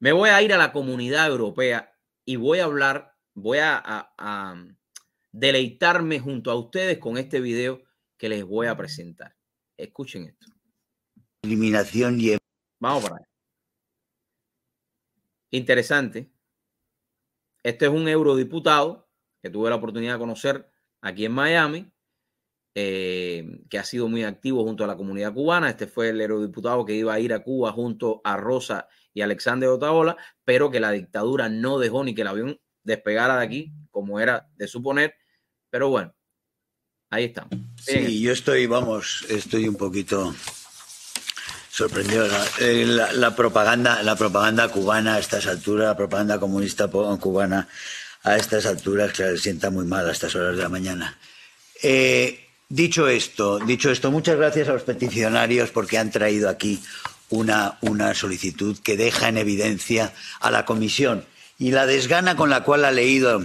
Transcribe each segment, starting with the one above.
Me voy a ir a la comunidad europea y voy a hablar, voy a, deleitarme junto a ustedes con este video que les voy a presentar. Escuchen esto. Eliminación y... Vamos para allá. Interesante. Este es un eurodiputado que tuve la oportunidad de conocer aquí en Miami, eh, que ha sido muy activo junto a la comunidad cubana. Este fue el eurodiputado que iba a ir a Cuba junto a Rosa y Alexander Otaola, pero que la dictadura no dejó ni que el avión despegara de aquí, como era de suponer. Pero bueno, ahí estamos. Sí, yo estoy, vamos, estoy un poquito sorprendido. Eh, la, propaganda, la propaganda cubana a estas alturas, la propaganda comunista cubana a estas alturas, se sienta muy mal a estas horas de la mañana. Eh, dicho esto, dicho esto, muchas gracias a los peticionarios porque han traído aquí una, una solicitud que deja en evidencia a la Comisión y la desgana con la cual ha leído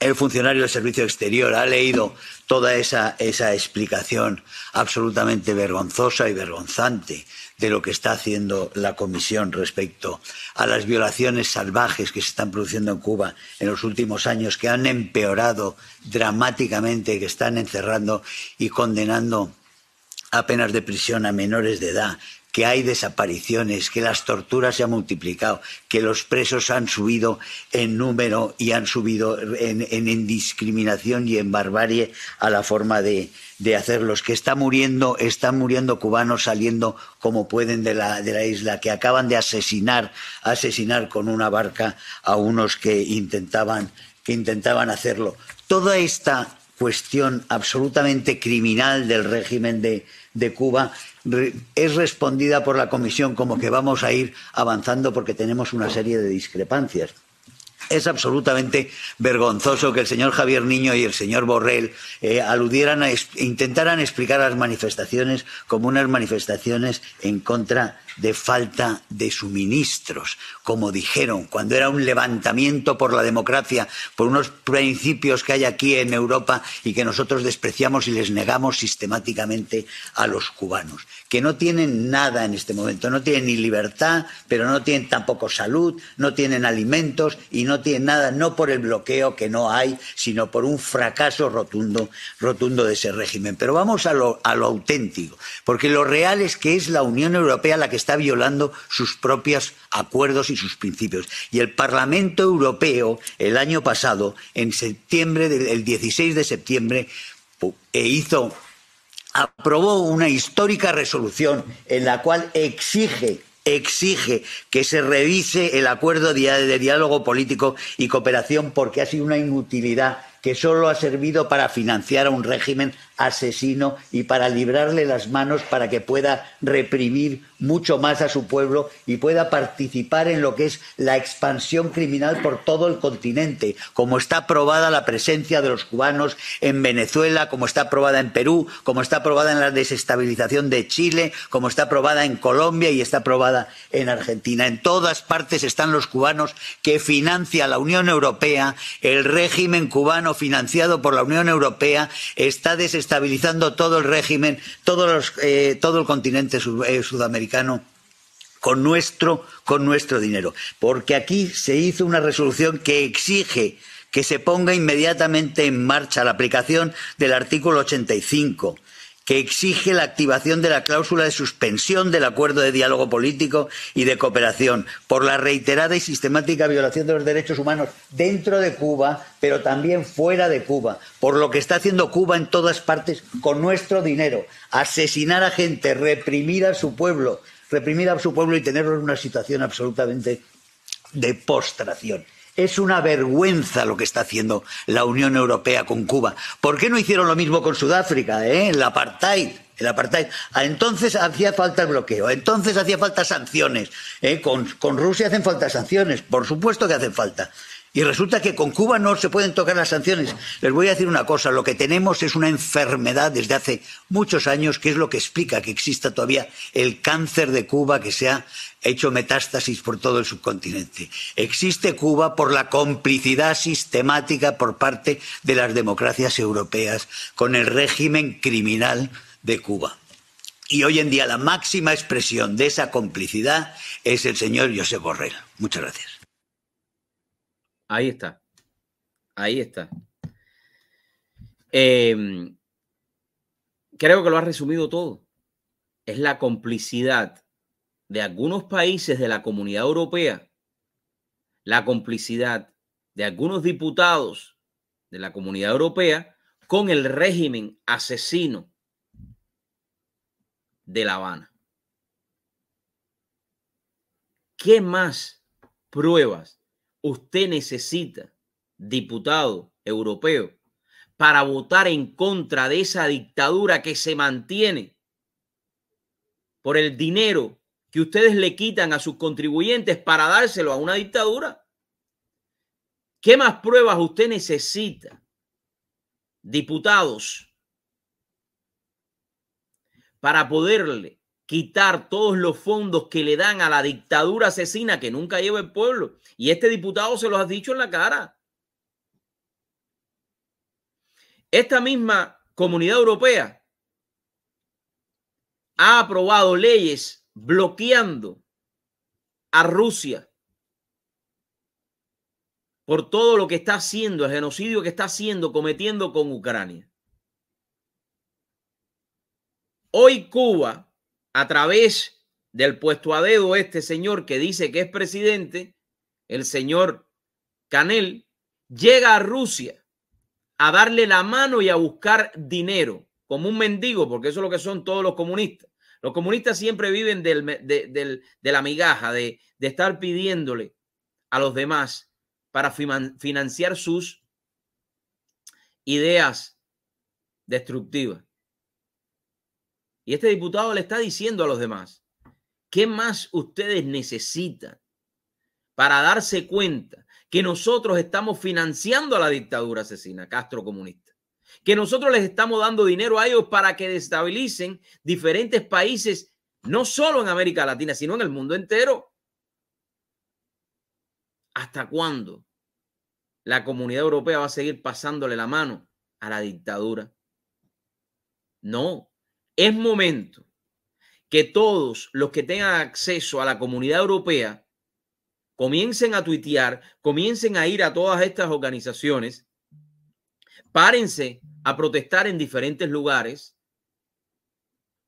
el funcionario del Servicio Exterior, ha leído toda esa, esa explicación absolutamente vergonzosa y vergonzante de lo que está haciendo la Comisión respecto a las violaciones salvajes que se están produciendo en Cuba en los últimos años, que han empeorado dramáticamente, que están encerrando y condenando a penas de prisión a menores de edad, que hay desapariciones, que las torturas se han multiplicado, que los presos han subido en número y han subido en, en, discriminación y en barbarie a la forma de, de, hacerlos, que muriendo, están muriendo cubanos saliendo como pueden de la, de la isla, que acaban de asesinar, asesinar con una barca a unos que intentaban, que intentaban hacerlo. Toda esta cuestión absolutamente criminal del régimen de, de Cuba es respondida por la Comisión como que vamos a ir avanzando porque tenemos una serie de discrepancias. Es absolutamente vergonzoso que el señor Javier Niño y el señor Borrell eh, aludieran a intentaran explicar las manifestaciones como unas manifestaciones en contra de falta de suministros, como dijeron, cuando era un levantamiento por la democracia, por unos principios que hay aquí en Europa y que nosotros despreciamos y les negamos sistemáticamente a los cubanos, que no tienen nada en este momento, no tienen ni libertad, pero no tienen tampoco salud, no tienen alimentos y no tienen nada, no por el bloqueo que no hay, sino por un fracaso rotundo, rotundo de ese régimen. Pero vamos a lo, a lo auténtico, porque lo real es que es la Unión Europea la que está violando sus propios acuerdos y sus principios. Y el Parlamento Europeo, el año pasado, en septiembre, el 16 de septiembre, e hizo, aprobó una histórica resolución en la cual exige exige que se revise el acuerdo de diálogo político y cooperación porque ha sido una inutilidad que solo ha servido para financiar a un régimen asesino y para librarle las manos para que pueda reprimir mucho más a su pueblo y pueda participar en lo que es la expansión criminal por todo el continente, como está aprobada la presencia de los cubanos en Venezuela, como está aprobada en Perú, como está aprobada en la desestabilización de Chile, como está aprobada en Colombia y está aprobada en Argentina. En todas partes están los cubanos que financia la Unión Europea, el régimen cubano financiado por la Unión Europea está desestabilizando todo el régimen, eh, todo el continente eh, sudamericano con nuestro, con nuestro dinero. Porque aquí se hizo una resolución que exige que se ponga inmediatamente en marcha la aplicación del artículo 85 que exige la activación de la cláusula de suspensión del acuerdo de diálogo político y de cooperación por la reiterada y sistemática violación de los derechos humanos dentro de Cuba, pero también fuera de Cuba, por lo que está haciendo Cuba en todas partes con nuestro dinero, asesinar a gente, reprimir a su pueblo, reprimir a su pueblo y tenerlo en una situación absolutamente de postración. Es una vergüenza lo que está haciendo la Unión Europea con Cuba. ¿Por qué no hicieron lo mismo con Sudáfrica, eh? el apartheid? El apartheid. Ah, entonces hacía falta el bloqueo, entonces hacía falta sanciones. ¿eh? Con, con Rusia hacen falta sanciones, por supuesto que hacen falta. Y resulta que con Cuba no se pueden tocar las sanciones. Les voy a decir una cosa, lo que tenemos es una enfermedad desde hace muchos años, que es lo que explica que exista todavía el cáncer de Cuba que se ha hecho metástasis por todo el subcontinente. Existe Cuba por la complicidad sistemática por parte de las democracias europeas con el régimen criminal de Cuba. Y hoy en día la máxima expresión de esa complicidad es el señor José Borrell. Muchas gracias. Ahí está. Ahí está. Em, creo que lo ha resumido todo. Es la complicidad de algunos países de la comunidad europea, la complicidad de algunos diputados de la comunidad europea con el régimen asesino de La Habana. ¿Qué más pruebas usted necesita, diputado europeo, para votar en contra de esa dictadura que se mantiene por el dinero que ustedes le quitan a sus contribuyentes para dárselo a una dictadura? ¿Qué más pruebas usted necesita, diputados, para poderle quitar todos los fondos que le dan a la dictadura asesina que nunca lleva el pueblo? Y este diputado se los ha dicho en la cara. Esta misma comunidad europea ha aprobado leyes bloqueando a Rusia por todo lo que está haciendo, el genocidio que está haciendo, cometiendo con Ucrania. Hoy Cuba, a través del puesto a dedo este señor que dice que es presidente, el señor Canel, llega a Rusia a darle la mano y a buscar dinero, como un mendigo, porque eso es lo que son todos los comunistas. Los comunistas siempre viven del, de, la migaja, de, de estar pidiéndole a los demás para financiar sus ideas destructivas. Y este diputado le está diciendo a los demás, ¿qué más ustedes necesitan para darse cuenta que nosotros estamos financiando a la dictadura asesina Castro comunista? Que nosotros les estamos dando dinero a ellos para que destabilicen diferentes países, no solo en América Latina, sino en el mundo entero. ¿Hasta cuándo la comunidad europea va a seguir pasándole la mano a la dictadura? No, es momento que todos los que tengan acceso a la comunidad europea comiencen a tuitear, comiencen a ir a todas estas organizaciones, párense a protestar en diferentes lugares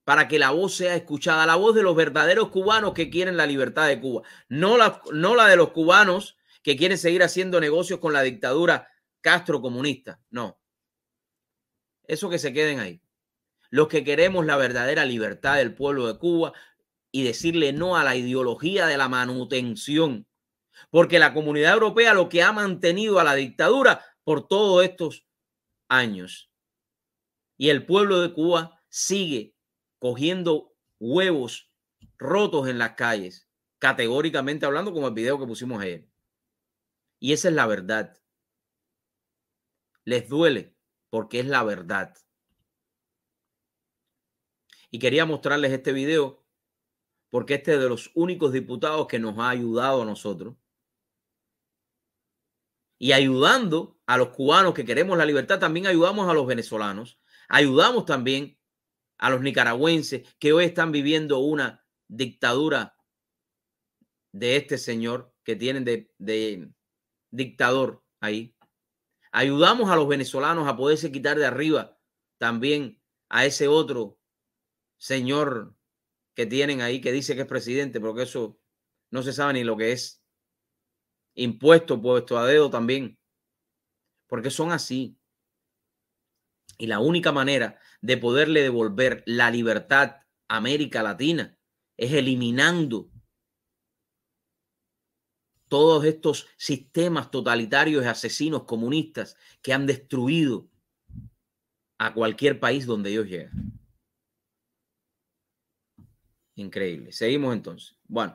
para que la voz sea escuchada, la voz de los verdaderos cubanos que quieren la libertad de Cuba, no la, no la de los cubanos que quieren seguir haciendo negocios con la dictadura Castro comunista, no. Eso que se queden ahí. Los que queremos la verdadera libertad del pueblo de Cuba y decirle no a la ideología de la manutención. Porque la comunidad europea lo que ha mantenido a la dictadura por todos estos años. Y el pueblo de Cuba sigue cogiendo huevos rotos en las calles, categóricamente hablando, como el video que pusimos ayer. Y esa es la verdad. Les duele porque es la verdad. Y quería mostrarles este video porque este es de los únicos diputados que nos ha ayudado a nosotros. Y ayudando a los cubanos que queremos la libertad, también ayudamos a los venezolanos, ayudamos también a los nicaragüenses que hoy están viviendo una dictadura de este señor que tienen de, de dictador ahí. Ayudamos a los venezolanos a poderse quitar de arriba también a ese otro señor que tienen ahí que dice que es presidente, porque eso no se sabe ni lo que es. Impuesto, puesto a dedo también. Porque son así. Y la única manera de poderle devolver la libertad a América Latina es eliminando todos estos sistemas totalitarios y asesinos comunistas que han destruido a cualquier país donde ellos llegan. Increíble. Seguimos entonces. Bueno.